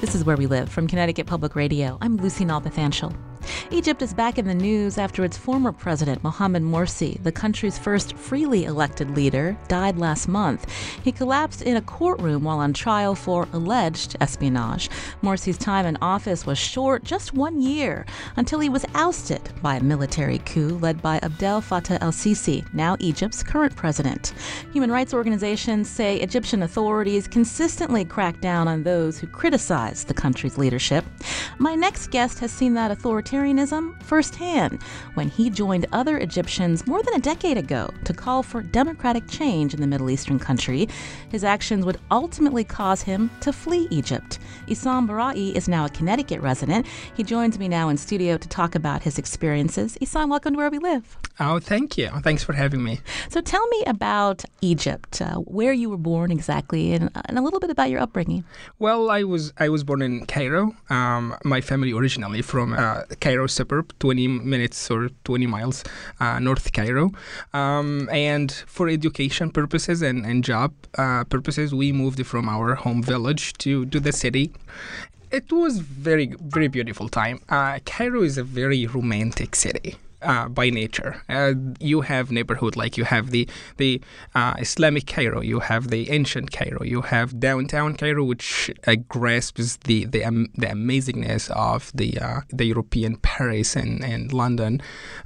This is Where We Live from Connecticut Public Radio. I'm Lucy Nalpathanchel. Egypt is back in the news after its former president, Mohamed Morsi, the country's first freely elected leader, died last month. He collapsed in a courtroom while on trial for alleged espionage. Morsi's time in office was short, just one year, until he was ousted by a military coup led by Abdel Fattah el Sisi, now Egypt's current president. Human rights organizations say Egyptian authorities consistently crack down on those who criticize the country's leadership. My next guest has seen that authoritarian authoritarianism firsthand when he joined other Egyptians more than a decade ago to call for democratic change in the Middle Eastern country. His actions would ultimately cause him to flee Egypt. Issam Barai is now a Connecticut resident. He joins me now in studio to talk about his experiences. Issam, welcome to Where We Live. Oh, thank you. Thanks for having me. So tell me about Egypt, uh, where you were born exactly, and, and, a little bit about your upbringing. Well, I was I was born in Cairo. Um, my family originally from uh, Cairo suburb, 20 minutes or 20 miles uh, north Cairo. Um, and for education purposes and, and job uh, purposes, we moved from our home village to, to the city it was very very beautiful time. Uh, Cairo is a very romantic city uh, by nature. Uh, you have neighborhood like you have the the uh, Islamic Cairo, you have the ancient Cairo, you have downtown Cairo, which uh, grasps the the, um, the amazingness of the uh, the European Paris and, and London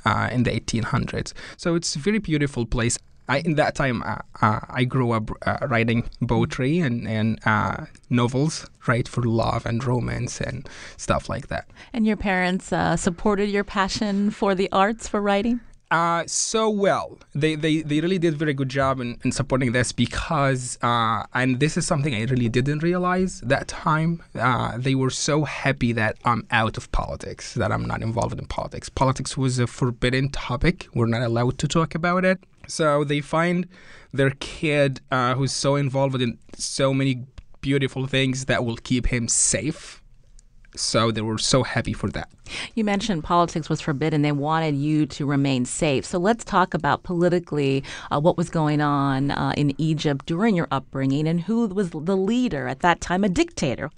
uh, in the 1800s. So it's a very beautiful place. I, in that time, uh, uh, I grew up uh, writing poetry and, and uh, novels, right, for love and romance and stuff like that. And your parents uh, supported your passion for the arts, for writing? Uh, so well. They, they they really did a very good job in, in supporting this because uh, and this is something I really didn't realize that time. Uh, they were so happy that I'm out of politics, that I'm not involved in politics. Politics was a forbidden topic. We're not allowed to talk about it. So they find their kid uh, who's so involved in so many beautiful things that will keep him safe so they were so happy for that. You mentioned politics was forbidden. They wanted you to remain safe. So let's talk about politically uh, what was going on uh, in Egypt during your upbringing and who was the leader at that time, a dictator.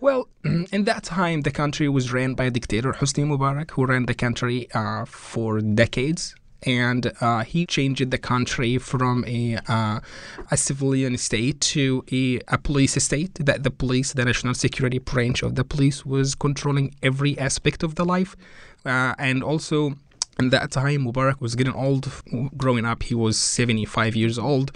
Well, in that time, the country was ran by a dictator, Hosni Mubarak, who ran the country uh, for decades and uh, he changed the country from a uh, a civilian state to a, a police state. That the police, the national security branch of the police, was controlling every aspect of the life, uh, and also. In that time, Mubarak was getting old. Growing up, he was 75 years old,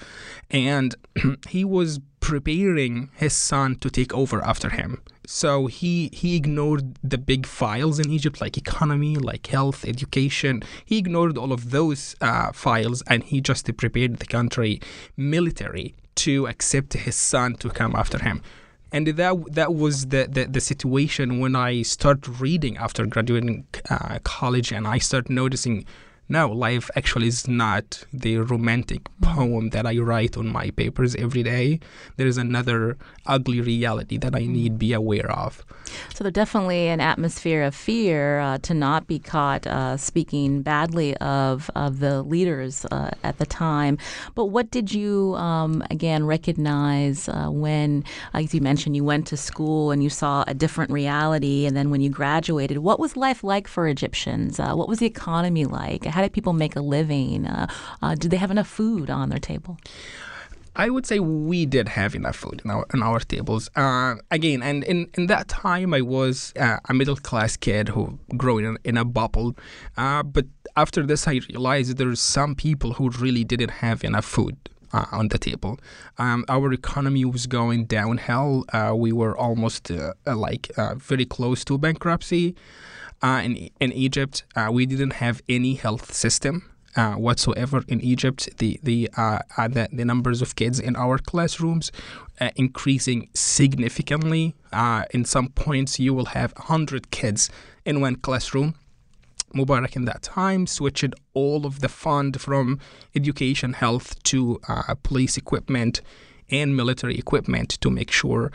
and he was preparing his son to take over after him. So he he ignored the big files in Egypt, like economy, like health, education. He ignored all of those uh, files, and he just prepared the country military to accept his son to come after him. And that that was the, the, the situation when I started reading after graduating uh, college, and I started noticing no, life actually is not the romantic poem that I write on my papers every day. There is another ugly reality that I need be aware of. So there's definitely an atmosphere of fear uh, to not be caught uh, speaking badly of, of the leaders uh, at the time. But what did you, um, again, recognize uh, when, as you mentioned, you went to school and you saw a different reality, and then when you graduated, what was life like for Egyptians? Uh, what was the economy like? How did people make a living? Uh, uh, did they have enough food on their table? I would say we did have enough food in our, in our tables. Uh, again, and in, in that time, I was uh, a middle class kid who grew in, in a bubble. Uh, but after this, I realized there's some people who really didn't have enough food. Uh, on the table. Um, our economy was going downhill. Uh, we were almost uh, like very close to bankruptcy uh, in in Egypt, uh, we didn't have any health system. uh, whatsoever in Egypt. The the, uh, uh, the the numbers of kids in our classrooms uh, increasing significantly. In some points, you will have hundred kids in one classroom. Mubarak in that time switched all of the fund from education, health to police equipment and military equipment to make sure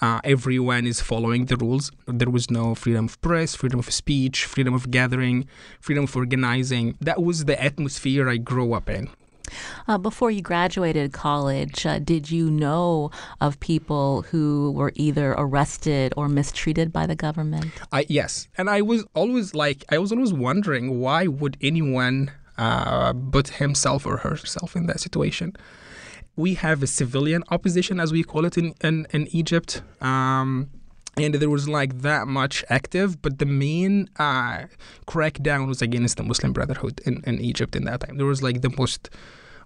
uh, everyone is following the rules. There was no freedom of press, freedom of speech, freedom of gathering, freedom of organizing. That was the atmosphere I grew up in. Uh, before you graduated college, uh, did you know of people who were either arrested or mistreated by the government? I, yes, and I was always like, I was always wondering why would anyone uh, put himself or herself in that situation. We have a civilian opposition, as we call it in in, in Egypt. Um, and there was like that much active, but the main uh, crackdown was against the Muslim Brotherhood in, in Egypt in that time. There was like the most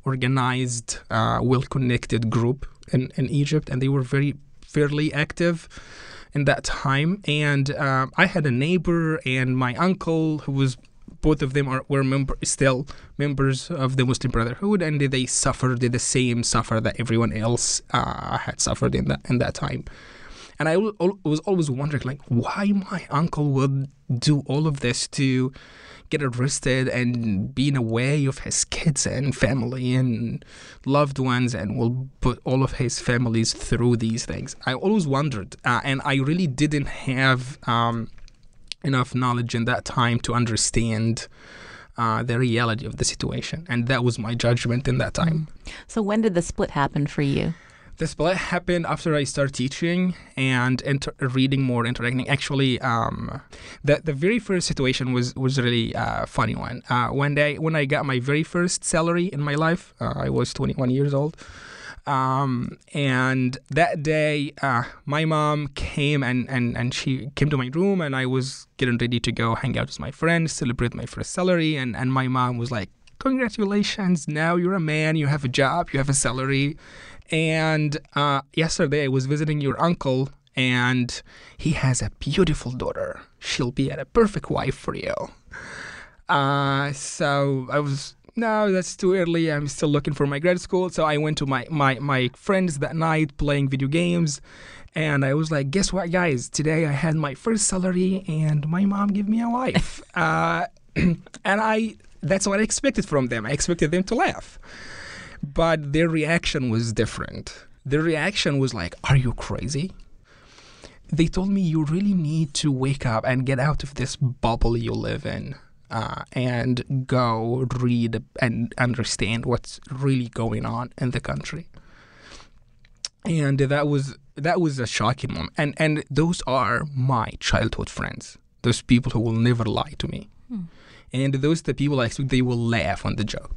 organized, uh, well connected group in, in Egypt, and they were very fairly active in that time. And uh, I had a neighbor and my uncle who was both of them are were member, still members of the Muslim Brotherhood, and they suffered the same suffer that everyone else uh, had suffered in that in that time. And I was always wondering, like, why my uncle would do all of this to get arrested and be in a way of his kids and family and loved ones and will put all of his families through these things. I always wondered, uh, and I really didn't have um, enough knowledge in that time to understand. Uh, the reality of the situation, and that was my judgment in that time. So, when did the split happen for you? The split happened after I started teaching and inter- reading more, interacting. Actually, um, the the very first situation was was really a uh, funny one. Uh, when I when I got my very first salary in my life, uh, I was 21 years old. Um, and that day, uh, my mom came and, and, and she came to my room, and I was getting ready to go hang out with my friends, celebrate my first salary. And, and my mom was like, Congratulations, now you're a man, you have a job, you have a salary. And uh, yesterday, I was visiting your uncle, and he has a beautiful daughter. She'll be a perfect wife for you. Uh, so I was no, that's too early. I'm still looking for my grad school. So I went to my, my, my friends that night playing video games. And I was like, guess what, guys? Today I had my first salary and my mom gave me a wife. uh, and I that's what I expected from them. I expected them to laugh. But their reaction was different. Their reaction was like, Are you crazy? They told me you really need to wake up and get out of this bubble you live in uh, and go read and understand what's really going on in the country. And that was that was a shocking moment. And and those are my childhood friends. Those people who will never lie to me. Hmm. And those are the people I expect they will laugh on the joke.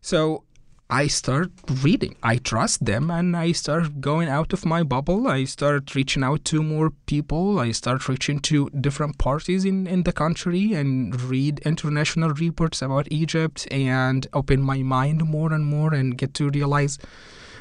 So I start reading. I trust them and I start going out of my bubble. I start reaching out to more people. I start reaching to different parties in, in the country and read international reports about Egypt and open my mind more and more and get to realize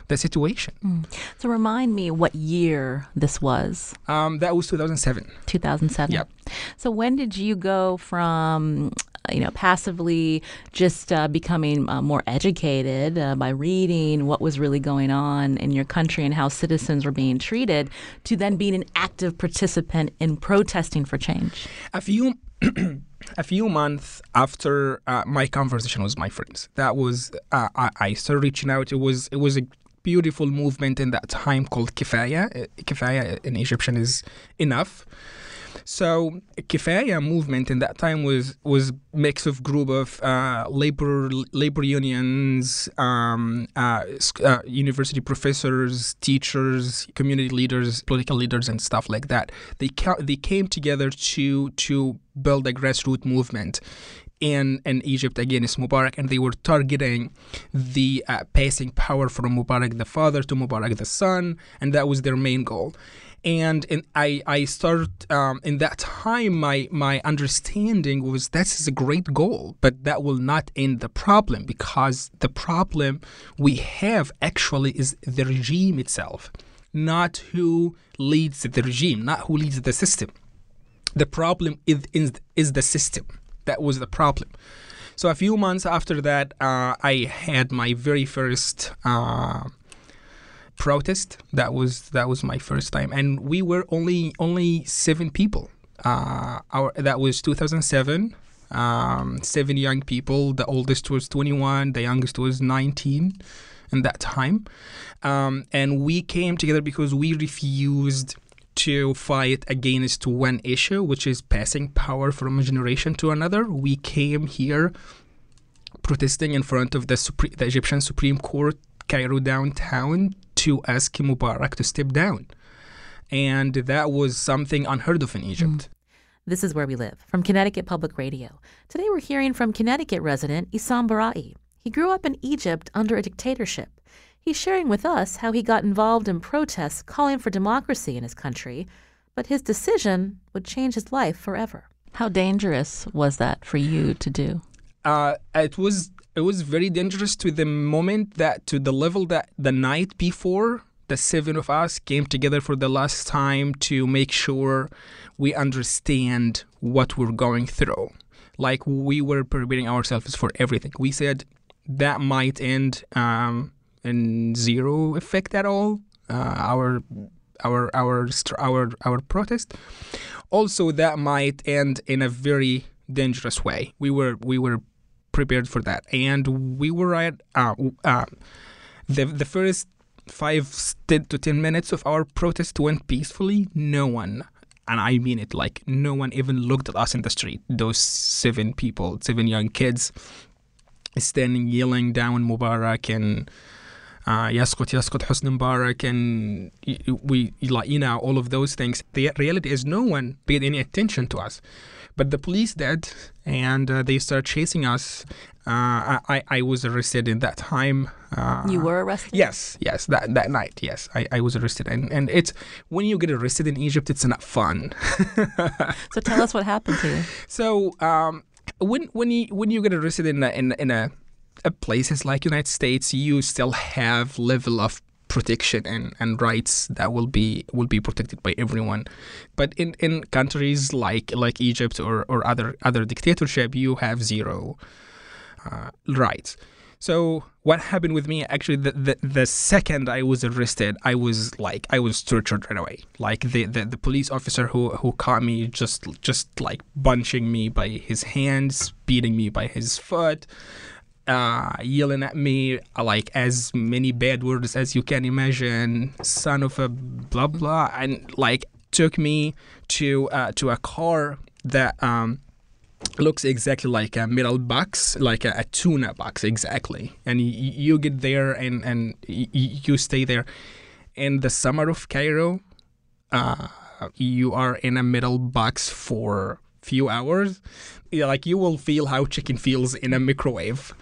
the situation. Mm. So remind me what year this was. Um, that was 2007. 2007. Yep. So when did you go from you know, passively just uh, becoming uh, more educated uh, by reading what was really going on in your country and how citizens were being treated, to then being an active participant in protesting for change? A few. a few months after uh, my conversation with my friends, that was uh, I, I started reaching out. It was it was a beautiful movement in that time called Kifaya. Kifaya in Egyptian is enough. So Kifaya movement in that time was was mix of group of uh, labor labor unions, um, uh, uh, university professors, teachers, community leaders, political leaders, and stuff like that. They ca- they came together to to build a grassroots movement in, in Egypt against Mubarak, and they were targeting the uh, passing power from Mubarak the father to Mubarak the son, and that was their main goal and I I started um, in that time my my understanding was this is a great goal, but that will not end the problem because the problem we have actually is the regime itself, not who leads the regime, not who leads the system. The problem is is, is the system. That was the problem. So a few months after that, uh, I had my very first uh, protest. That was that was my first time, and we were only only seven people. Uh, our that was 2007. Um, seven young people. The oldest was 21. The youngest was 19 in that time. Um, and we came together because we refused to fight against one issue, which is passing power from a generation to another. We came here protesting in front of the, Supre- the Egyptian Supreme Court, Cairo downtown, to ask Mubarak to step down. And that was something unheard of in Egypt. Mm. This is Where We Live from Connecticut Public Radio. Today we're hearing from Connecticut resident Issam Barai. He grew up in Egypt under a dictatorship. He's sharing with us how he got involved in protests calling for democracy in his country, but his decision would change his life forever. How dangerous was that for you to do? Uh, it was it was very dangerous to the moment that to the level that the night before the seven of us came together for the last time to make sure we understand what we're going through. Like we were preparing ourselves for everything. We said that might end um, in zero effect at all. Uh, our our our our our protest. Also, that might end in a very dangerous way. We were we were prepared for that, and we were at uh, uh, the the first five to ten minutes of our protest went peacefully. No one, and I mean it, like no one even looked at us in the street. Those seven people, seven young kids, standing yelling down Mubarak and uh, Yasqut, Yasqut Mubarak, and we, Ilaina, all of those things. The reality is no one paid any attention to us. But the police did, and uh, they started chasing us. Uh, I, I was arrested in that time. Uh, you were arrested? Yes, yes, that, that night, yes. I, I was arrested. And, and it's when you get arrested in Egypt, it's not fun. so tell us what happened to you. So, um, when when you when you get arrested in a, in, in a places like United States, you still have level of protection and, and rights that will be will be protected by everyone. But in, in countries like like Egypt or, or other other dictatorship, you have zero uh, rights. So what happened with me actually the, the, the second I was arrested I was like I was tortured right away like the, the, the police officer who, who caught me just just like bunching me by his hands beating me by his foot uh, yelling at me uh, like as many bad words as you can imagine, son of a blah blah, and like took me to uh, to a car that um, looks exactly like a metal box, like a, a tuna box exactly, and y- you get there and and y- you stay there. In the summer of Cairo, uh, you are in a metal box for few hours, like you will feel how chicken feels in a microwave.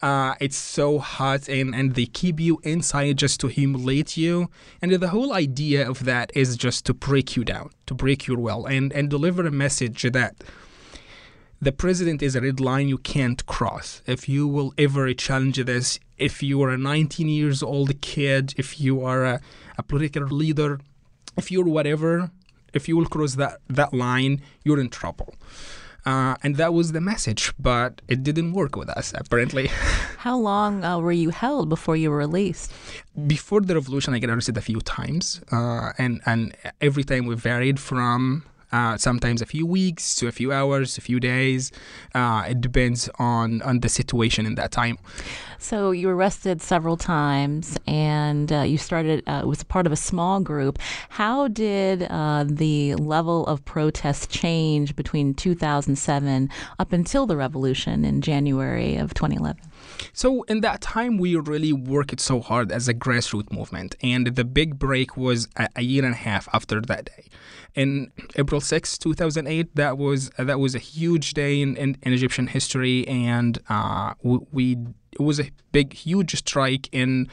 Uh, it's so hot and, and they keep you inside just to humiliate you. And the whole idea of that is just to break you down, to break your will, and, and deliver a message that the president is a red line you can't cross. If you will ever challenge this, if you are a 19 years old kid, if you are a, a political leader, if you're whatever, if you will cross that, that line, you're in trouble. Uh, and that was the message, but it didn't work with us, apparently. How long uh, were you held before you were released? Before the revolution, I got arrested a few times, uh, and, and every time we varied from uh, sometimes a few weeks to a few hours, a few days. Uh, it depends on, on the situation in that time. So you were arrested several times, and uh, you started. Uh, was part of a small group. How did uh, the level of protest change between 2007 up until the revolution in January of 2011? So in that time, we really worked so hard as a grassroots movement, and the big break was a, year and a half after that day. In April 6, 2008, that was that was a huge day in, in, in Egyptian history, and uh, we, we it was a big, huge strike in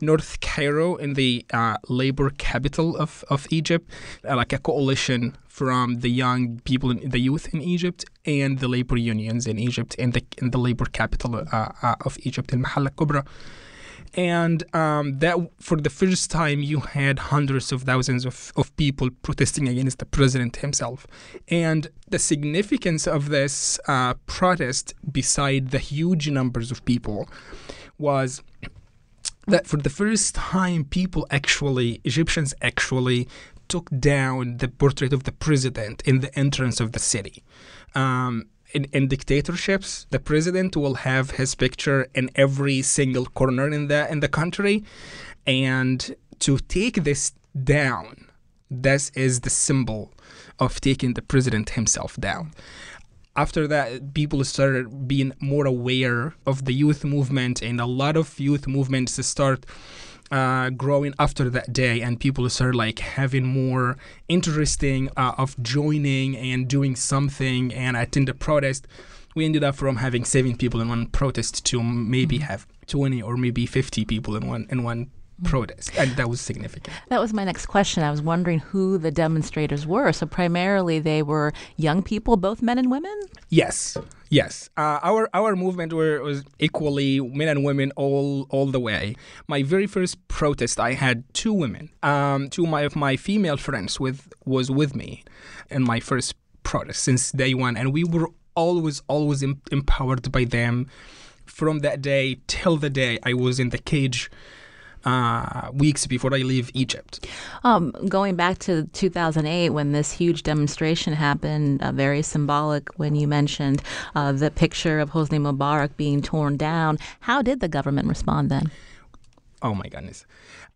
North Cairo, in the uh, labor capital of, of Egypt, uh, like a coalition from the young people, the youth in Egypt, and the labor unions in Egypt, in the in the labor capital uh, uh of Egypt, in Mahalla Kubra. And um, that for the first time, you had hundreds of thousands of, of people protesting against the president himself. And the significance of this uh, protest, beside the huge numbers of people, was that for the first time, people actually, Egyptians actually took down the portrait of the president in the entrance of the city. Um, in, in, dictatorships, the president will have his picture in every single corner in the in the country, and to take this down, this is the symbol of taking the president himself down. After that, people started being more aware of the youth movement, and a lot of youth movements start uh, growing after that day and people started like having more interesting uh, of joining and doing something and attend a protest we ended up from having seven people in one protest to maybe mm-hmm. have 20 or maybe 50 people in one in one protest, and that was significant. That was my next question. I was wondering who the demonstrators were. So primarily, they were young people, both men and women. Yes, yes. Uh, our our movement were, was equally men and women all all the way. My very first protest, I had two women. Um, two of my of my female friends with was with me in my first protest since day one, and we were always always em- empowered by them. From that day till the day I was in the cage uh, weeks before I leave Egypt. Um, going back to 2008, when this huge demonstration happened, uh, very symbolic when you mentioned uh, the picture of Hosni Mubarak being torn down. How did the government respond then? Oh my goodness.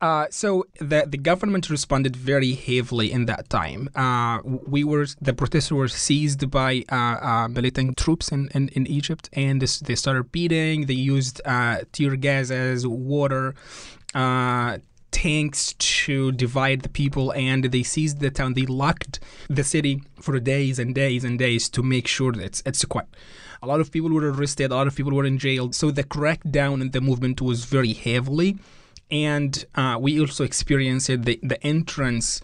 Uh, so the the government responded very heavily in that time. Uh, we were the protesters were seized by uh, uh militant troops in, in, in Egypt, and this, they started beating. They used uh, tear gases, water, uh, tanks to divide the people and they seized the town. They locked the city for days and days and days to make sure that it's, it's quiet. A lot of people were arrested a lot of people were in jail. So the crackdown in the movement was very heavily and uh, we also experienced the, the entrance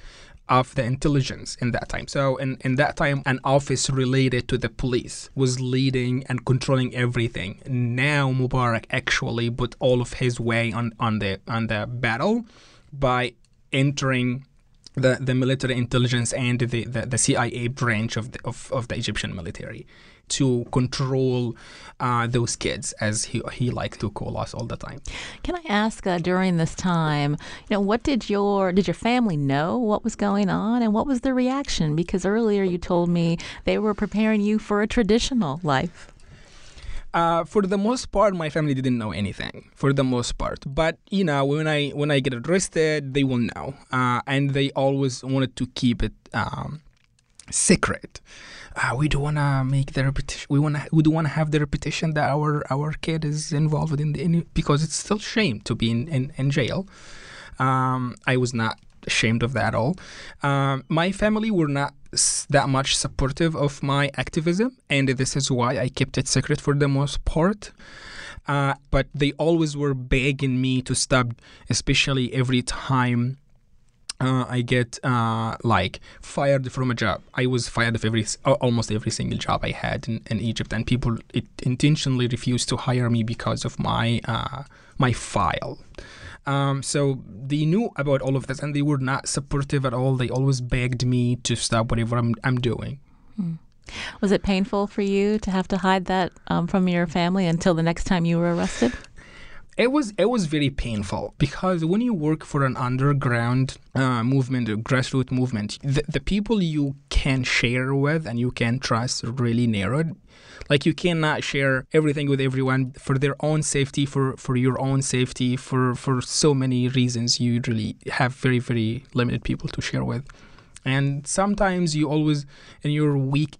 of the intelligence in that time. So in, in that time, an office related to the police was leading and controlling everything. Now Mubarak actually put all of his way on, on the on the battle by entering the, the military intelligence and the, the, the CIA branch of the, of, of the Egyptian military to control uh, those kids, as he, he liked to call us all the time. Can I ask uh, during this time, you know, what did your did your family know what was going on, and what was the reaction? Because earlier you told me they were preparing you for a traditional life. Uh, for the most part, my family didn't know anything. For the most part, but you know, when I when I get arrested, they will know, uh, and they always wanted to keep it um, secret uh, we don't want to make the repetition. We want to. We don't want to have the repetition that our our kid is involved in, the, in because it's still shame to be in in, in jail. Um, I was not ashamed of that at all. Um, my family were not that much supportive of my activism, and this is why I kept it secret for the most part. Uh, but they always were begging me to stop, especially every time uh, I get uh, like fired from a job. I was fired of every almost every single job I had in, in Egypt, and people it intentionally refused to hire me because of my uh, my file. Um, so they knew about all of this, and they were not supportive at all. They always begged me to stop whatever I'm I'm doing. Hmm. Was it painful for you to have to hide that um, from your family until the next time you were arrested? it was it was very painful because when you work for an underground uh, movement, a grassroots movement, the, the people you can share with and you can trust really narrowed. Like you cannot share everything with everyone for their own safety, for, for your own safety, for, for so many reasons. You really have very very limited people to share with, and sometimes you always in your weak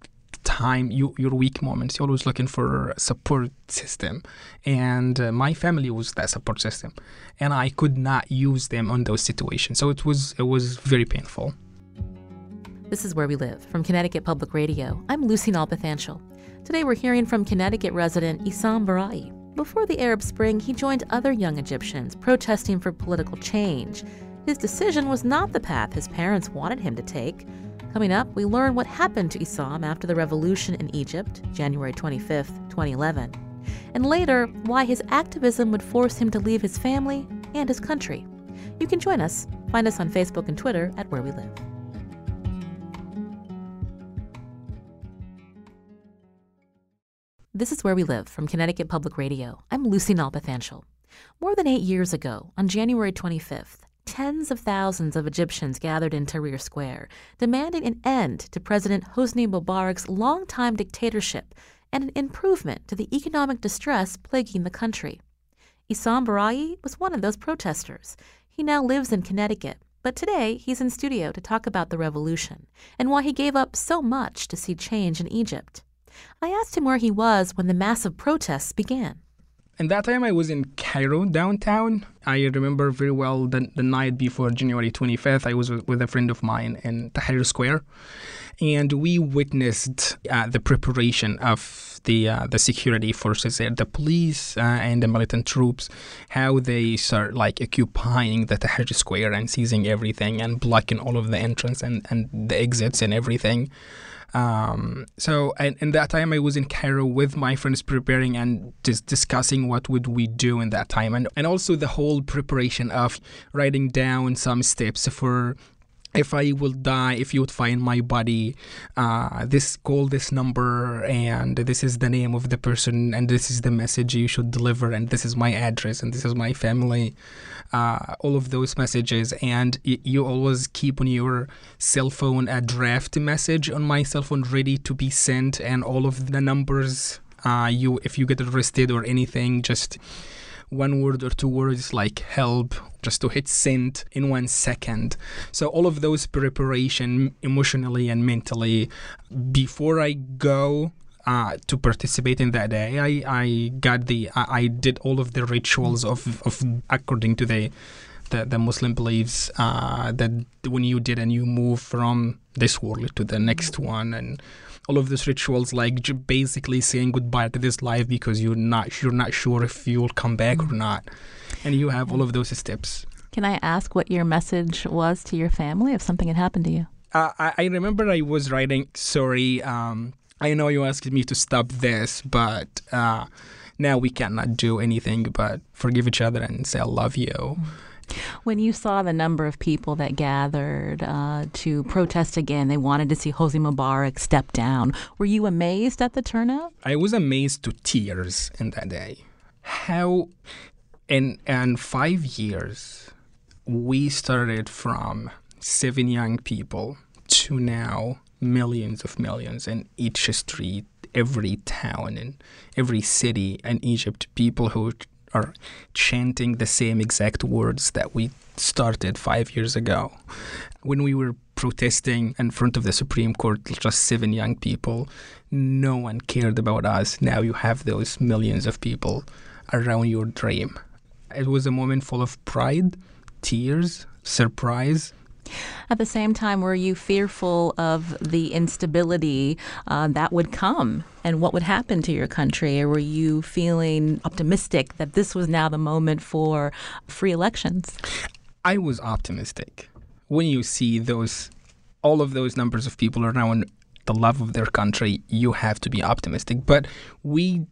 time you, your weak moments you're always looking for a support system and uh, my family was that support system and i could not use them on those situations so it was it was very painful this is where we live from connecticut public radio i'm lucy nalpathanchel today we're hearing from connecticut resident Issam Barai before the arab spring he joined other young egyptians protesting for political change his decision was not the path his parents wanted him to take Coming up, we learn what happened to Issam after the revolution in Egypt, January 25, 2011. and later, why his activism would force him to leave his family and his country. You can join us. Find us on Facebook and Twitter at Where We Live. This is Where We Live from Connecticut Public Radio. I'm Lucy Nalpathanchel. More than eight years ago, on January 25th, tens of thousands of Egyptians gathered in Tahrir Square, demanding an end to President Hosni Mubarak's longtime dictatorship and an improvement to the economic distress plaguing the country. Isam Barai was one of those protesters. He now lives in Connecticut, but today he's in studio to talk about the revolution and why he gave up so much to see change in Egypt. I asked him where he was when the massive protests began. And that time I was in Cairo downtown. I remember very well the, the night before January 25th. I was with a friend of mine in Tahrir Square, and we witnessed uh, the preparation of the uh, the security forces there, the police uh, and the militant troops, how they start like occupying the Tahrir Square and seizing everything and blocking all of the entrance and, and the exits and everything. Um, so and, and that time I was in Cairo with my friends preparing and just discussing what would we do in that time. And, and also the whole preparation of writing down some steps for if I will die, if you would find my body, uh, this call this number, and this is the name of the person, and this is the message you should deliver, and this is my address, and this is my family, uh, all of those messages, and y- you always keep on your cell phone a draft message on my cell phone ready to be sent, and all of the numbers. Uh, you if you get arrested or anything, just one word or two words like help just to hit send in one second. So all of those preparation emotionally and mentally before i go uh, to participate in that day i, I got the I, I did all of the rituals of, of according to the the, the Muslim beliefs uh, that when you did and you move from this world to the next one and all of these rituals like basically saying goodbye to this life because you're not you're not sure if you'll come back or not. And you have all of those steps. Can I ask what your message was to your family if something had happened to you? uh, I, I remember I was writing sorry um, I know you asked me to stop this but uh, now we cannot do anything but forgive each other and say I love you When you saw the number of people that gathered uh, to protest again, they wanted to see Hosni Mubarak step down. Were you amazed at the turnout? I was amazed to tears in that day. How in in five years we started from seven young people to now millions of millions in each street, every town and every city in Egypt, people who are chanting the same exact words that we started five years ago. When we were protesting in front of the Supreme Court, just seven young people, no one cared about us. Now you have those millions of people around your dream. It was a moment full of pride, tears, surprise, At the same time, were you fearful of the instability uh, that would come and what would happen to your country? Or were you feeling optimistic that this was now the moment for free elections? I was optimistic. When you see those, all of those numbers of people are now in the love of their country, you have to be optimistic. But we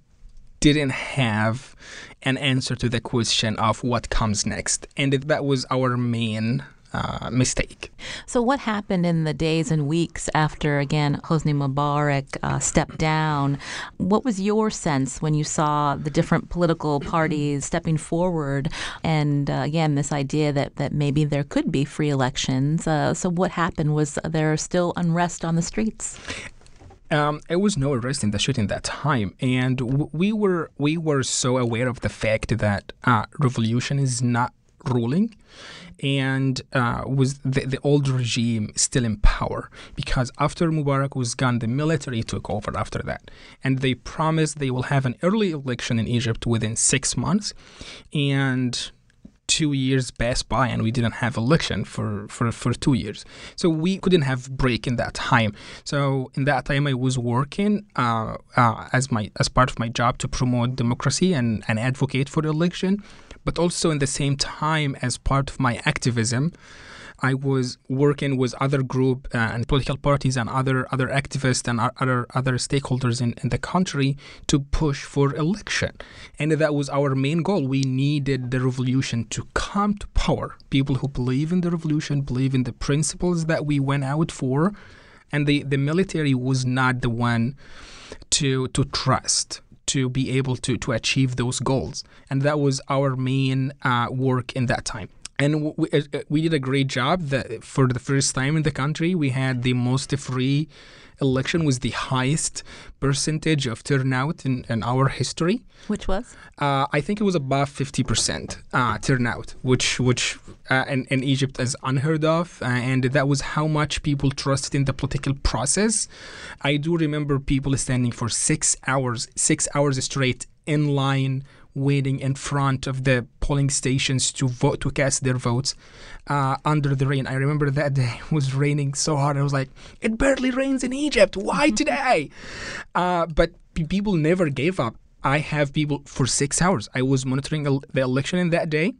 didn't have an answer to the question of what comes next. And that was our main uh, mistake. So, what happened in the days and weeks after, again, Hosni Mubarak uh, stepped down? What was your sense when you saw the different political parties stepping forward? And uh, again, this idea that, that maybe there could be free elections. Uh, so, what happened? Was there still unrest on the streets? Um, there was no arrest in the shooting that time, and w- we were we were so aware of the fact that uh, revolution is not ruling, and uh, was the, the old regime still in power because after Mubarak was gone, the military took over after that, and they promised they will have an early election in Egypt within six months, and two years passed by and we didn't have election for, for, for two years. So we couldn't have break in that time. So in that time I was working uh, uh, as my as part of my job to promote democracy and, and advocate for the election, but also in the same time as part of my activism. I was working with other group uh, and political parties and other other activists and other other stakeholders in, in the country to push for election, and that was our main goal. We needed the revolution to come to power. People who believe in the revolution, believe in the principles that we went out for, and the the military was not the one to to trust to be able to to achieve those goals. And that was our main uh, work in that time and we, uh, we did a great job that for the first time in the country we had the most free election was the highest percentage of turnout in, in our history. Which was? Uh, i think it was above 50% uh, turnout which which uh, in, in egypt is unheard of uh, and that was how much people trusted in the political process. I do remember people standing for six hours six hours straight in line waiting in front of the polling stations to vote to cast their votes uh, under the rain. I remember that day it was raining so hard. I was like, it barely rains in Egypt. Why today? Uh, but people never gave up. I have people for six hours. I was monitoring the election in that day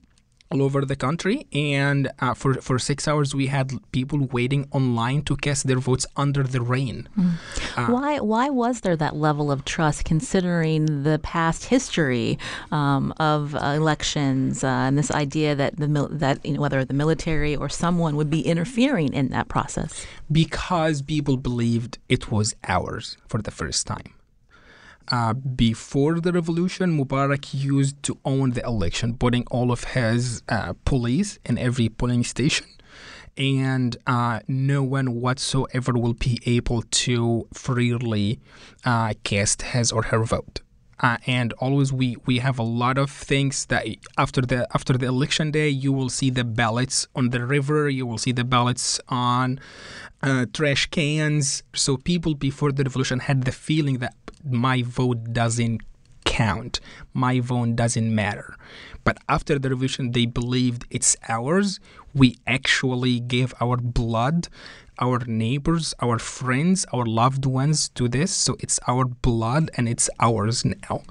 all over the country. And uh, for for six hours we had people waiting online to cast their votes under the rain. Mm. uh, why why was there that level of trust considering the past history um, of uh, elections uh, and this idea that the mil- that you know, whether the military or someone would be interfering in that process? Because people believed it was ours for the first time uh, before the revolution, Mubarak used to own the election, putting all of his uh, police in every polling station. And uh, no one whatsoever will be able to freely uh, cast his or her vote. Uh, and always we we have a lot of things that after the after the election day you will see the ballots on the river you will see the ballots on uh, trash cans so people before the revolution had the feeling that my vote doesn't count. My vote doesn't matter. But after the revolution, they believed it's ours. We actually gave our blood, our neighbors, our friends, our loved ones to this. So it's our blood and it's ours now.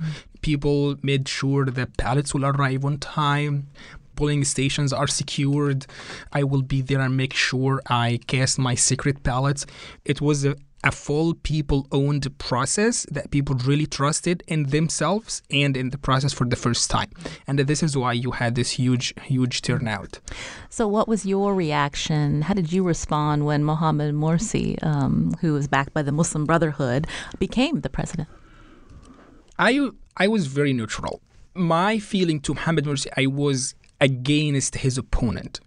People made sure the ballots will arrive on time polling stations are secured. I will be there and make sure I cast my secret ballots. It was a, a full people owned process that people really trusted in themselves and in the process for the first time. And this is why you had this huge, huge turnout. So, what was your reaction? How did you respond when Mohamed Morsi, um, who was backed by the Muslim Brotherhood, became the president? I, I was very neutral. My feeling to Mohamed Morsi, I was against his opponent.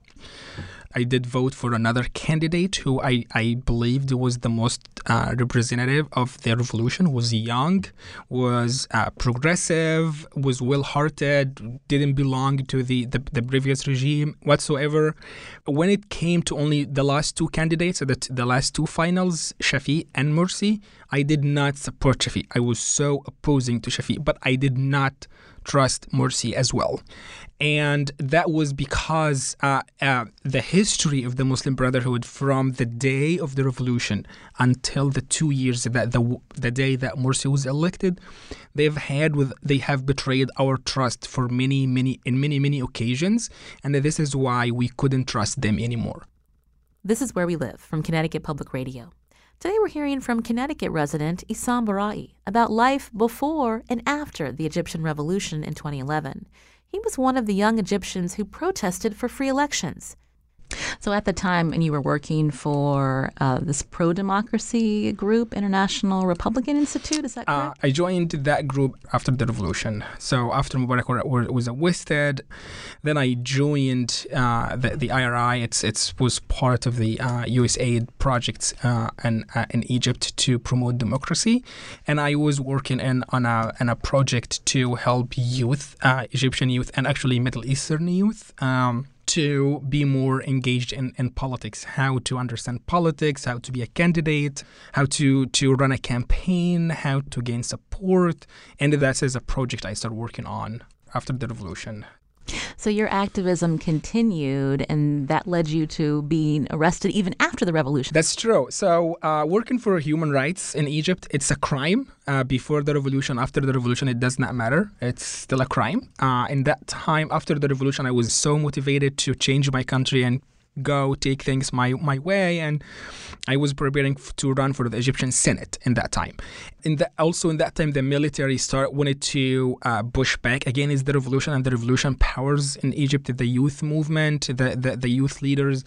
I did vote for another candidate who I, I believed was the most uh, representative of the revolution, was young, was uh, progressive, was well-hearted, didn't belong to the, the, the, previous regime whatsoever. When it came to only the last two candidates, the, the last two finals, Shafi and Morsi, I did not support Shafi. I was so opposing to Shafi, but I did not trust Morsi as well. And that was because uh, uh, the history of the Muslim Brotherhood from the day of the revolution until the two years that the, the day that Morsi was elected, they've had with they have betrayed our trust for many, many in many, many occasions, and this is why we couldn't trust them anymore. This is where we live from Connecticut Public Radio. Today we're hearing from Connecticut resident Isam Barai about life before and after the Egyptian Revolution in 2011. He was one of the young Egyptians who protested for free elections. So at the time, and you were working for uh, this pro democracy group, International Republican Institute, is that uh, correct? Uh, I joined that group after the revolution. So after Mubarak was arrested, then I joined uh, the, the IRI. It's it was part of the USAID uh, project uh, in, in Egypt to promote democracy, and I was working in on a on a project to help youth, Egyptian youth, and actually Middle Eastern youth. Um, to be more engaged in, in politics, how to understand politics, how to be a candidate, how to, to run a campaign, how to gain support. And that is a project I started working on after the revolution. So your activism continued, and that led you to being arrested even after the revolution. That's true. So uh, working for human rights in Egypt, it's a crime. Uh, before the revolution, after the revolution, it does not matter. It's still a crime. Uh, in that time, after the revolution, I was so motivated to change my country and go take things my my way, and I was preparing f- to run for the Egyptian Senate in that time. In that also in that time, the military start wanted to uh, push back again. Is the revolution and the revolution powers in Egypt, the youth movement, the, the the youth leaders,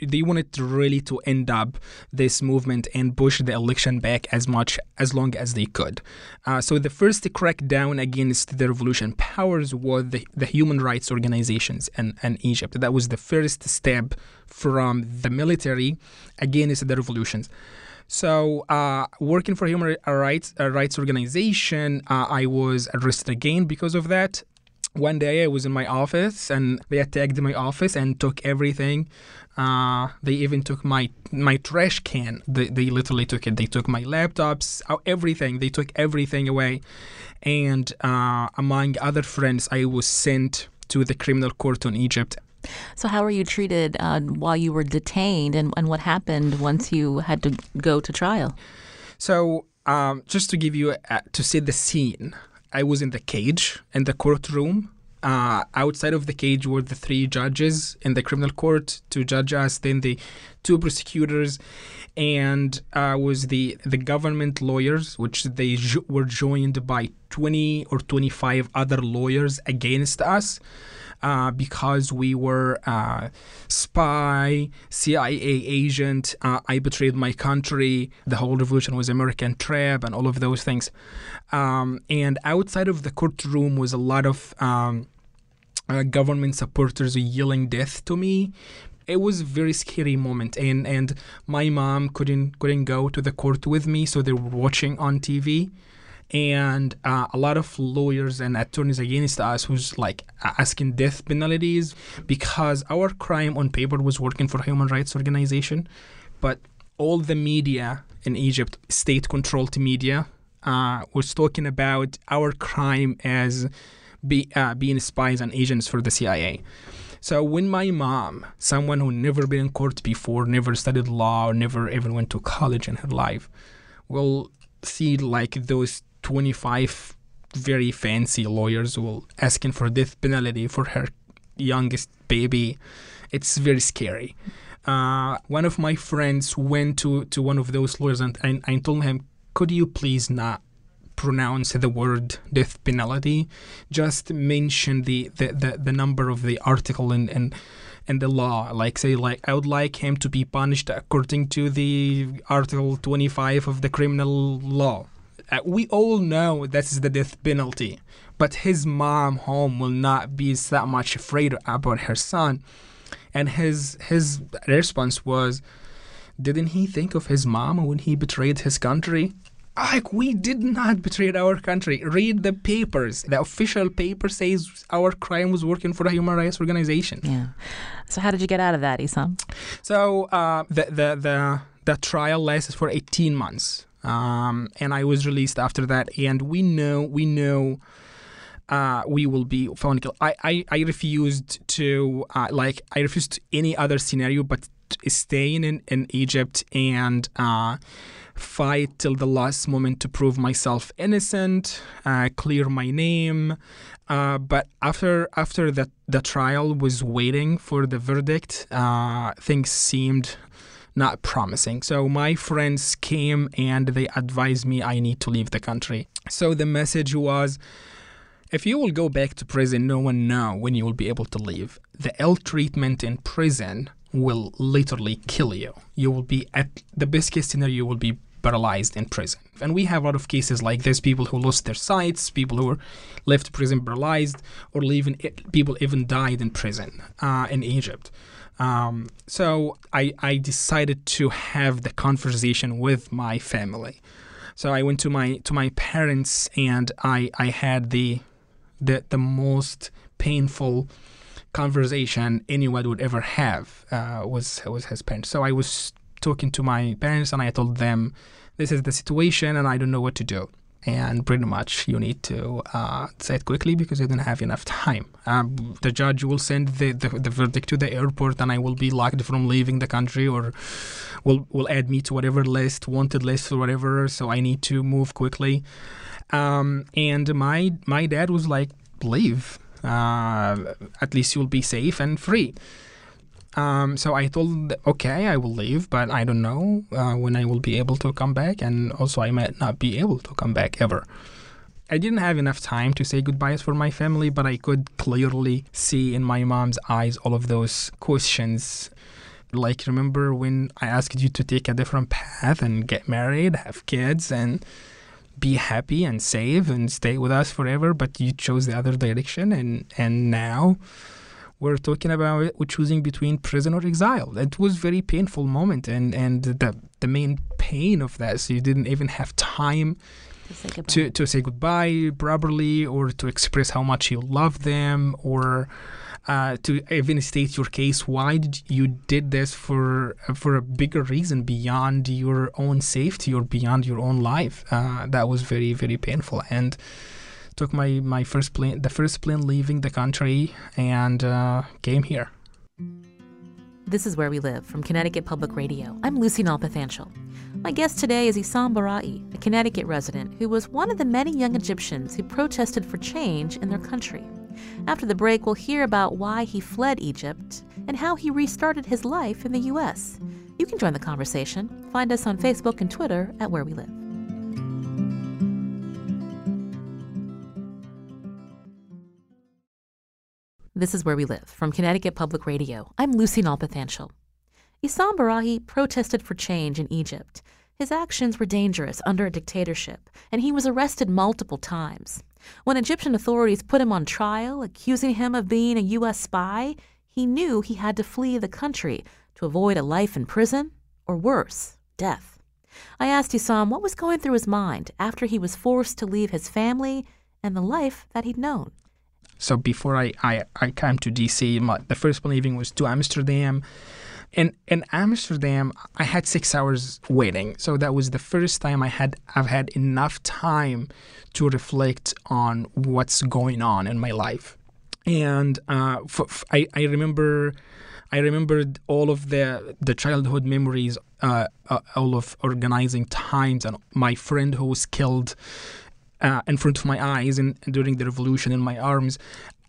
they wanted really to end up this movement and push the election back as much as long as they could. Uh, so the first crackdown against the revolution powers was the, the human rights organizations in, in Egypt. That was the first step from the military against the revolutions. So, uh, working for human rights uh, rights organization, uh, I was arrested again because of that. One day, I was in my office, and they attacked my office and took everything. Uh, they even took my my trash can. They, they literally took it. They took my laptops, uh, everything. They took everything away, and uh, among other friends, I was sent to the criminal court in Egypt so, how were you treated uh, while you were detained, and, and what happened once you had to go to trial? So, um, just to give you a, to see the scene, I was in the cage in the courtroom. Uh, outside of the cage were the three judges in the criminal court to judge us, then the two prosecutors, and uh, was the the government lawyers, which they jo- were joined by 20 or 25 other lawyers against us uh, because we were uh, spy, CIA agent. Uh, I betrayed my country. The whole revolution was American trap, and all of those things. Um, and outside of the courtroom was a lot of. Um, uh, government supporters yelling death to me it was a very scary moment and and my mom couldn't couldn't go to the court with me so they were watching on tv and uh, a lot of lawyers and attorneys against us who's like asking death penalties because our crime on paper was working for human rights organization but all the media in egypt state controlled media uh, was talking about our crime as be, uh, being spies and agents for the cia so when my mom, someone who never been in court before, never studied law, never even went to college in her life, will see like those 25 very fancy lawyers will asking for death penalty for her youngest baby. It's very scary. Uh, one of my friends went to, to one of those lawyers and I, I told him, could you please not pronounce the word death penalty? Just mention the, the, the, the number of the article and, in, in the law. Like say like I would like him to be punished according to the article 25 of the criminal law uh, we all know this is the death penalty, but his mom home will not be that much afraid about her son. And his his response was, didn't he think of his mom when he betrayed his country? Like we did not betray our country. Read the papers. The official paper says our crime was working for a human rights organization. Yeah. So how did you get out of that, Isam? So uh, the the the the trial lasted for 18 months um, and I was released after that. And we know, we know. Uh, we will be found. I, I, I refused to uh, like I refused any other scenario but staying in, in Egypt and uh, fight till the last moment to prove myself innocent, uh, clear my name. Uh, but after after that the trial was waiting for the verdict, uh, things seemed not promising. So my friends came and they advised me I need to leave the country. So the message was if you will go back to prison, no one know when you will be able to leave. The ill treatment in prison will literally kill you. You will be at the best case scenario you will be paralyzed in prison. And we have a lot of cases like this people who lost their sights, people who were left prison paralyzed, or even people even died in prison uh, in Egypt. Um, so I, I decided to have the conversation with my family. So I went to my to my parents and I, I had the the the most painful conversation anyone would ever have uh, was was his parents. So I was talking to my parents and I told them this is the situation and I don't know what to do and pretty much you need to uh, say it quickly because you don't have enough time. Um, the judge will send the, the, the, verdict to the airport, and I will be locked from leaving the country, or will will add me to whatever list, wanted list, or whatever. So I need to move quickly. Um, and my my dad was like, "Leave. Uh, at least you'll be safe and free." Um, so I told, okay, I will leave, but I don't know uh, when I will be able to come back, and also I might not be able to come back ever. I didn't have enough time to say goodbyes for my family, but I could clearly see in my mom's eyes all of those questions. Like, remember when I asked you to take a different path and get married, have kids, and be happy and save and stay with us forever, but you chose the other direction, and and now we're talking about choosing between prison or exile. It was very painful moment, and and the the main pain of that, so you didn't even have time To say goodbye. to, to say goodbye properly or to express how much you love them or uh, to even state your case why did you did this for for a bigger reason beyond your own safety or beyond your own life uh, that was very very painful and took my my first plane the first plane leaving the country and uh, came here This is Where We Live from Connecticut Public Radio. I'm Lucy Nalpathanchel. My guest today is Isam Barai, a Connecticut resident who was one of the many young Egyptians who protested for change in their country. After the break, we'll hear about why he fled Egypt and how he restarted his life in the U.S. You can join the conversation. Find us on Facebook and Twitter at Where We Live. This is Where We Live from Connecticut Public Radio. I'm Lucy Nalpathanchel. Issam Barai protested for change in Egypt. His actions were dangerous under a dictatorship, and he was arrested multiple times. When Egyptian authorities put him on trial, accusing him of being a U.S. spy, he knew he had to flee the country to avoid a life in prison, or worse, death. I asked Issam what was going through his mind after he was forced to leave his family and the life that he'd known. So before I, I, I came to DC, my, the first leaving was to Amsterdam. And in Amsterdam, I had six hours waiting. So that was the first time I had I've had enough time to reflect on what's going on in my life. And uh, f- f- I, I remember I remembered all of the the childhood memories, uh, uh, all of organizing times, and my friend who was killed uh, in front of my eyes and during the revolution in my arms.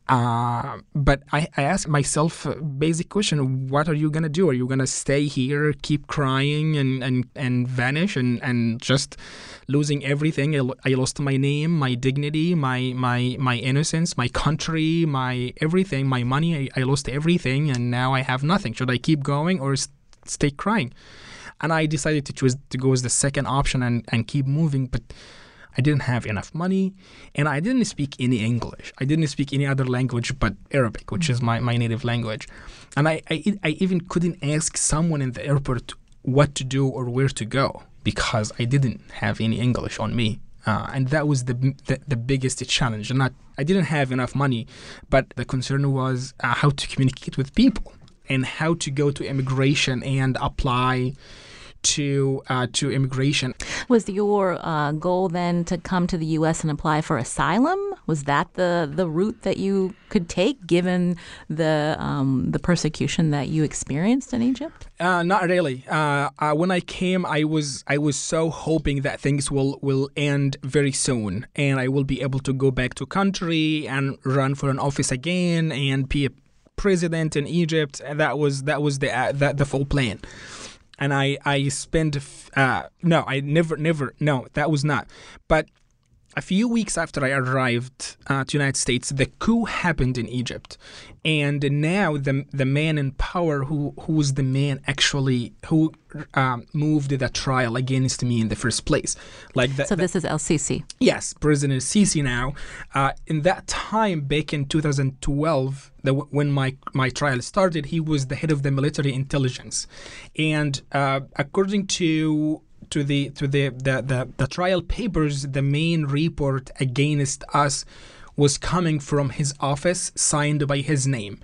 Uh, but I, I asked myself a basic question what are you to do? Are you to stay here keep crying and, and, and vanish and, and just losing everything? I, I lost my name my dignity my, my, my innocence my country my everything my money. I, I lost everything and now I have nothing. Should I keep going or s- stay crying? And I decided to choose to go as the second option and, and keep moving but I didn't have enough money, and I didn't speak any English. I didn't speak any other language but Arabic, which is my, my native language. And I, I, I even couldn't ask someone in the airport what to do or where to go because I didn't have any English on me. Uh, and that was the, the the biggest challenge. Not I didn't have enough money, but the concern was uh, how to communicate with people and how to go to immigration and apply to uh, to immigration. Was your uh, goal then to come to the U.S. and apply for asylum? Was that the, the route that you could take, given the um, the persecution that you experienced in Egypt? Uh, not really. Uh, uh, when I came, I was I was so hoping that things will will end very soon, and I will be able to go back to country and run for an office again and be a president in Egypt. That was that was the uh, that the full plan. And I I spent uh, no, I never never no, that was not. But a few weeks after I arrived uh, to United States, the coup happened in Egypt, and now the the man in power, who who was the man actually who um, moved the trial against me in the first place, like that. So this is El Sisi. Yes, President Sisi now. Uh, in that time, back in 2012, the, when my, my trial started, he was the head of the military intelligence. And uh, according to to the to the, the, the, the trial papers, the main report against us was coming from his office, signed by his name.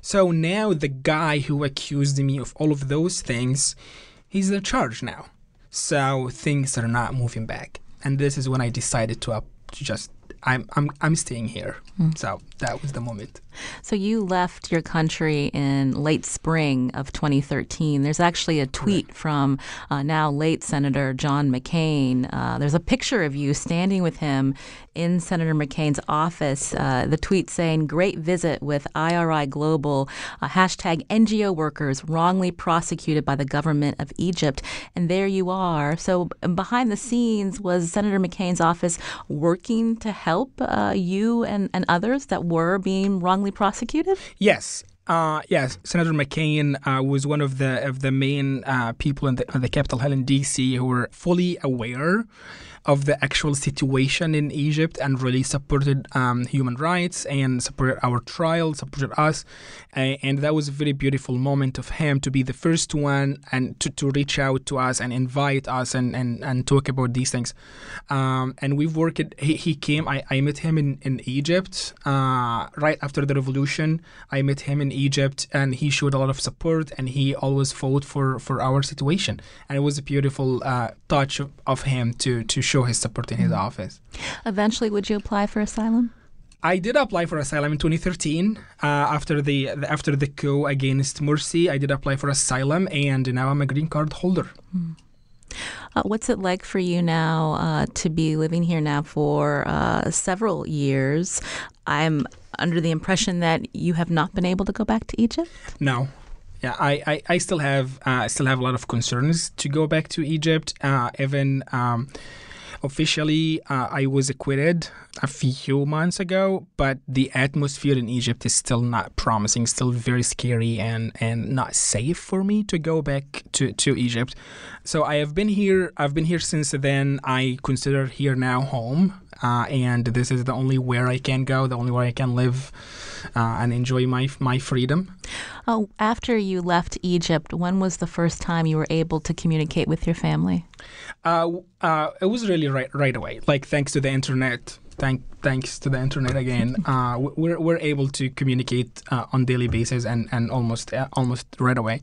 So now the guy who accused me of all of those things, he's in charge now. So things are not moving back. And this is when I decided to, to just I'm I'm I'm staying here. So that was the moment. So you left your country in late spring of 2013. There's actually a tweet from uh, now late Senator John McCain. Uh, there's a picture of you standing with him in Senator McCain's office. Uh, the tweet saying, "Great visit with IRI Global." Uh, hashtag NGO workers wrongly prosecuted by the government of Egypt. And there you are. So behind the scenes was Senator McCain's office working to help uh, you and, and others that were being wrongly prosecuted? Yes. Uh, yes, Senator McCain uh, was one of the of the main uh, people in the, in the Capitol Hill in D.C. who were fully aware of the actual situation in Egypt and really supported um, human rights and supported our trial, supported us. And that was a very beautiful moment of him to be the first one and to, to reach out to us and invite us and, and, and talk about these things. Um, and we've worked, he, he came, I, I met him in, in Egypt uh, right after the revolution. I met him in Egypt and he showed a lot of support and he always fought for, for our situation. And it was a beautiful uh, touch of, of him to, to show his support in his office. Eventually, would you apply for asylum? I did apply for asylum in 2013 uh, after the after the coup against Morsi. I did apply for asylum, and now I'm a green card holder. Uh, what's it like for you now uh, to be living here now for uh, several years? I'm under the impression that you have not been able to go back to Egypt. No. Yeah, I, I, I still have uh, I still have a lot of concerns to go back to Egypt. Uh, even um, officially, uh, I was acquitted a few months ago, but the atmosphere in Egypt is still not promising, still very scary and, and not safe for me to go back to, to Egypt. So I have been here. I've been here since then. I consider here now home, uh, and this is the only where I can go, the only where I can live uh, and enjoy my my freedom. Oh, after you left Egypt, when was the first time you were able to communicate with your family? Uh, uh, it was really right right away. Like thanks to the internet. Thank, thanks to the internet again, uh, we're, we're able to communicate uh, on daily basis and, and almost uh, almost right away.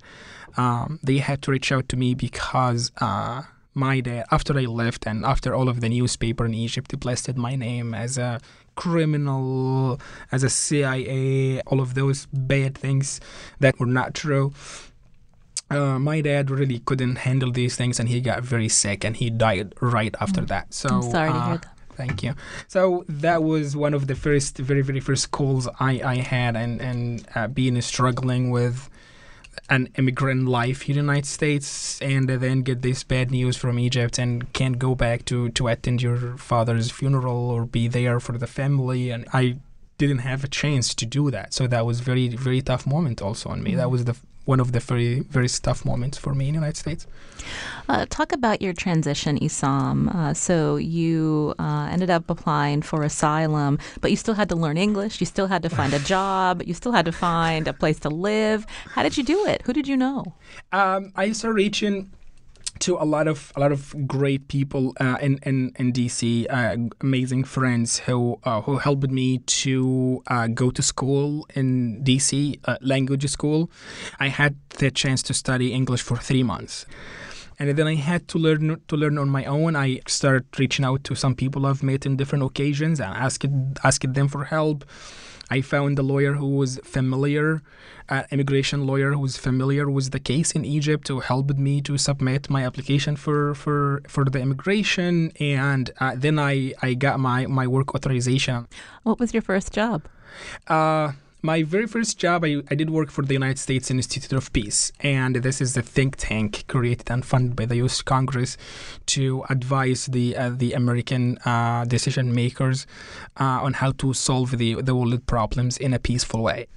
Um, they had to reach out to me because uh, my dad, after I left and after all of the newspaper in Egypt blasted my name as a criminal, as a CIA, all of those bad things that were not true. Uh, my dad really couldn't handle these things and he got very sick and he died right after that. So I'm sorry to uh, hear that. Thank you. So that was one of the first, very, very first calls I, I had, and and uh, being struggling with an immigrant life here in the United States, and then get this bad news from Egypt, and can't go back to to attend your father's funeral or be there for the family, and I didn't have a chance to do that. So that was very, very tough moment also on me. That mm-hmm. was the one of the very, very tough moments for me in the United States. Uh, talk about your transition, Isam. Uh, so you uh, ended up applying for asylum, but you still had to learn English. You still had to find a job. You still had to find a place to live. How did you do it? Who did you know? Um, I started reaching to a lot of a lot of great people uh, in, in in DC, uh, amazing friends who uh, who helped me to uh, go to school in DC, uh, language school. I had the chance to study English for three months. And then I had to learn to learn on my own. I started reaching out to some people I've met in different occasions and asking asking them for help. I found a lawyer who was familiar, uh, immigration lawyer who was familiar with the case in Egypt, who helped me to submit my application for for, for the immigration, and uh, then I, I got my, my work authorization. What was your first job? Uh, my very first job, I, I did work for the United States Institute of Peace, and this is a think tank created and funded by the U.S. Congress to advise the uh, the American uh, decision makers uh, on how to solve the the world problems in a peaceful way.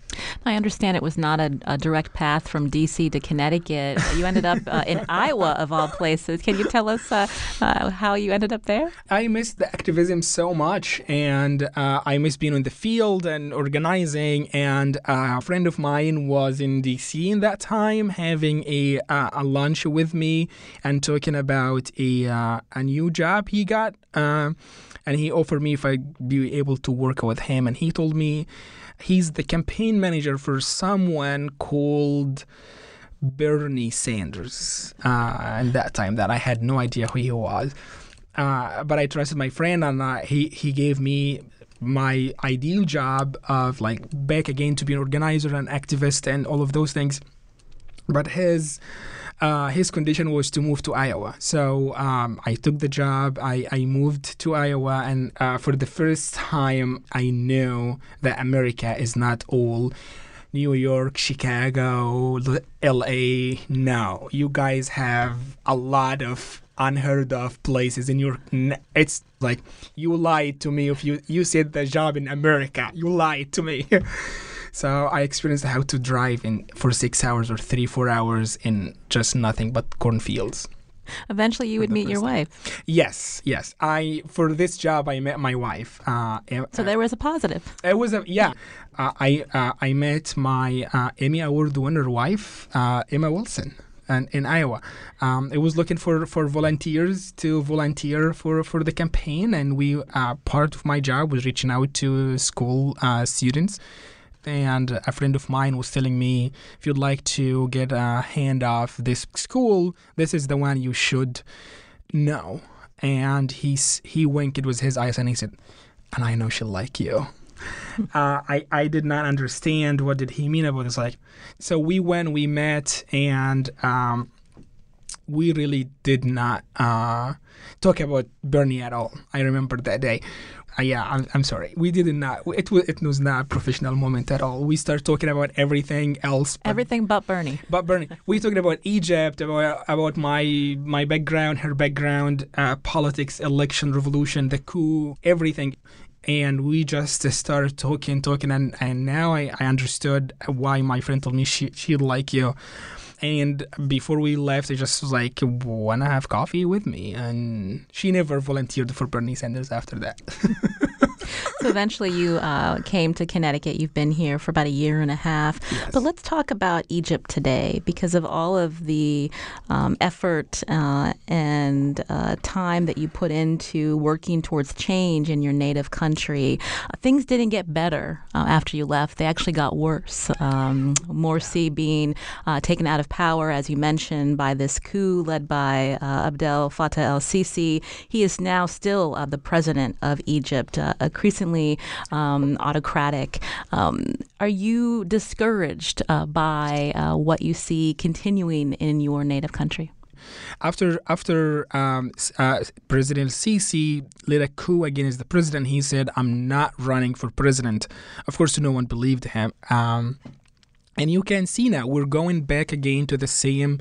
I understand it was not a, a direct path from D.C. to Connecticut. You ended up uh, in Iowa, of all places. Can you tell us uh, uh, how you ended up there? I miss the activism so much, and uh, I miss being in the field and organizing. And uh, a friend of mine was in DC in that time, having a uh, a lunch with me and talking about a uh, a new job he got. Uh, and he offered me if I'd be able to work with him. And he told me he's the campaign manager for someone called Bernie Sanders. Uh, and that time that I had no idea who he was. uh, but I trusted my friend, and uh, he he gave me my ideal job of like back again to be an organizer and activist and all of those things. But his uh, his condition was to move to Iowa. So um, I took the job. I, I moved to Iowa, and uh, for the first time, I knew that America is not all New York, Chicago, LA. No, you guys have a lot of unheard of places in your it's like you lied to me if you you said the job in america you lied to me so i experienced how to drive in for six hours or three four hours in just nothing but cornfields Eventually, you would meet your wife. Yes, yes. I for this job I met my wife. Uh, so there was a positive. It was a yeah. Uh, I uh, I met my uh, Emmy Award winner wife, uh, Emma Wilson and in Iowa. Um, it was looking for, for volunteers to volunteer for, for the campaign, and we uh, part of my job was reaching out to school uh, students. And a friend of mine was telling me, if you'd like to get a hand off this school, this is the one you should know. And he's, he winked with his eyes and he said, and I know she'll like you. Uh, I I did not understand what did he mean about this. Like, so we went, we met, and um, we really did not uh, talk about Bernie at all. I remember that day. Uh, yeah, I'm, I'm sorry. We did not. It was it was not a professional moment at all. We started talking about everything else. But, everything but Bernie. But Bernie. we talking about Egypt, about about my my background, her background, uh, politics, election, revolution, the coup, everything and we just started talking, talking, and, and now I, I understood why my friend told me she, she'd like you. And before we left, I just was like, wanna have coffee with me? And she never volunteered for Bernie Sanders after that. so eventually you uh, came to Connecticut. You've been here for about a year and a half. Yes. But let's talk about Egypt today because of all of the um, effort uh, and uh, time that you put into working towards change in your native country. Uh, things didn't get better uh, after you left, they actually got worse. Um, Morsi being uh, taken out of power, as you mentioned, by this coup led by Abdel Fattah el Sisi. He is now still the president of Egypt, increasingly um, autocratic. Um, are you discouraged uh, by uh, what you see continuing in your native country? After after um, uh, President Sisi led a coup against the president, he said, "I'm not running for president." Of course, no one believed him. Um, and you can see now we're going back again to the same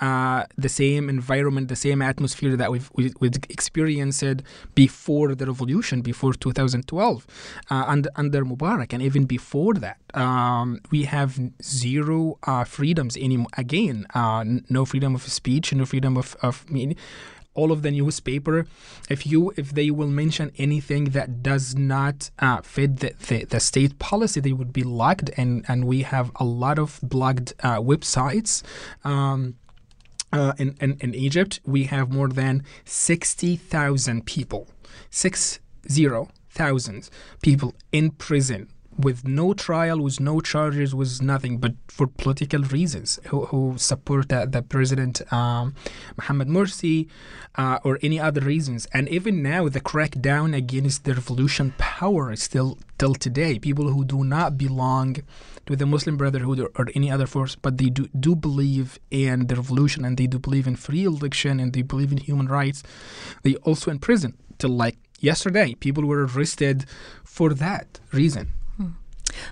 uh, the same environment the same atmosphere that we've, we, experienced before the revolution before 2012 uh, under, under mubarak. And even before that um, we have zero uh, freedoms anymore. Again uh, no freedom of speech no freedom of, of media all of the newspaper if you if they will mention anything that does not uh, fit the, the, the, state policy they would be locked. And and we have a lot of blocked uh, websites um, uh, in, in, in Egypt, we have more than 60,000 people, six zero thousand people in prison with no trial, with no charges, with nothing, but for political reasons, who, who support uh, the president um, Mohammed Morsi uh, or any other reasons. And even now, the crackdown against the revolution power is still till today. People who do not belong to the Muslim Brotherhood or, or any other force, but they do, do believe in the revolution and they do believe in free election and they believe in human rights, they also in prison till like yesterday. People were arrested for that reason.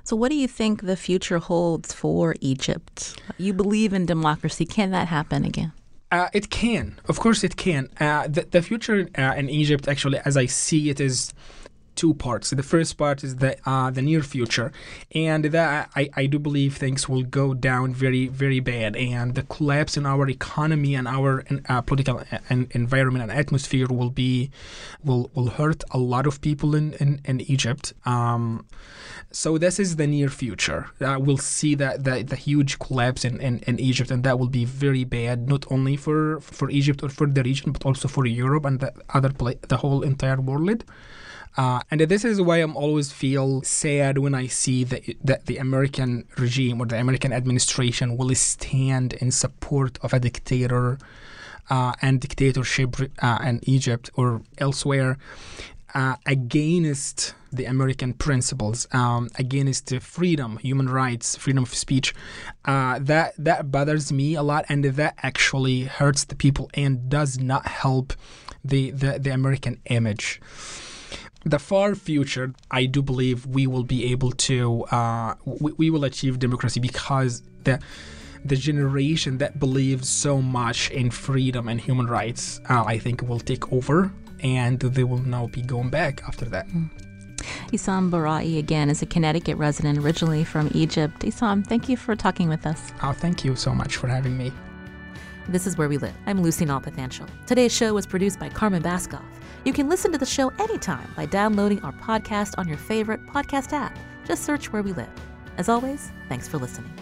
So, what do you think the future holds for Egypt? You believe in democracy. Can that happen again? Uh, it can. Of course, it can. Uh, the, the future uh, in Egypt, actually, as I see it, is two parts. The first part is the uh, the near future, and that I, I do believe things will go down very very bad, and the collapse in our economy and our uh, political and environment and atmosphere will be will will hurt a lot of people in in, in Egypt. Um, so this is the near future. Uh, we'll see that the, the huge collapse in, in, in Egypt, and that will be very bad, not only for for Egypt or for the region, but also for Europe and the other pla- the whole entire world. Uh, and this is why I'm always feel sad when I see that, that the American regime or the American administration will stand in support of a dictator uh, and dictatorship uh, in Egypt or elsewhere uh, against the American principles, um, against freedom, human rights, freedom of speech. Uh, that that bothers me a lot, and that actually hurts the people and does not help the the, the American image. The far future, I do believe we will be able to uh, we, we will achieve democracy because the the generation that believes so much in freedom and human rights, uh, I think, will take over and they will now be going back after that. Mm. Issam Barai again is a Connecticut resident originally from Egypt. Isam, thank you for talking with us. Oh, thank you so much for having me. This is Where We Live. I'm Lucy Nalpathanchel. Today's show was produced by Carmen Baskauf. You can listen to the show anytime by downloading our podcast on your favorite podcast app. Just search Where We Live. As always, thanks for listening.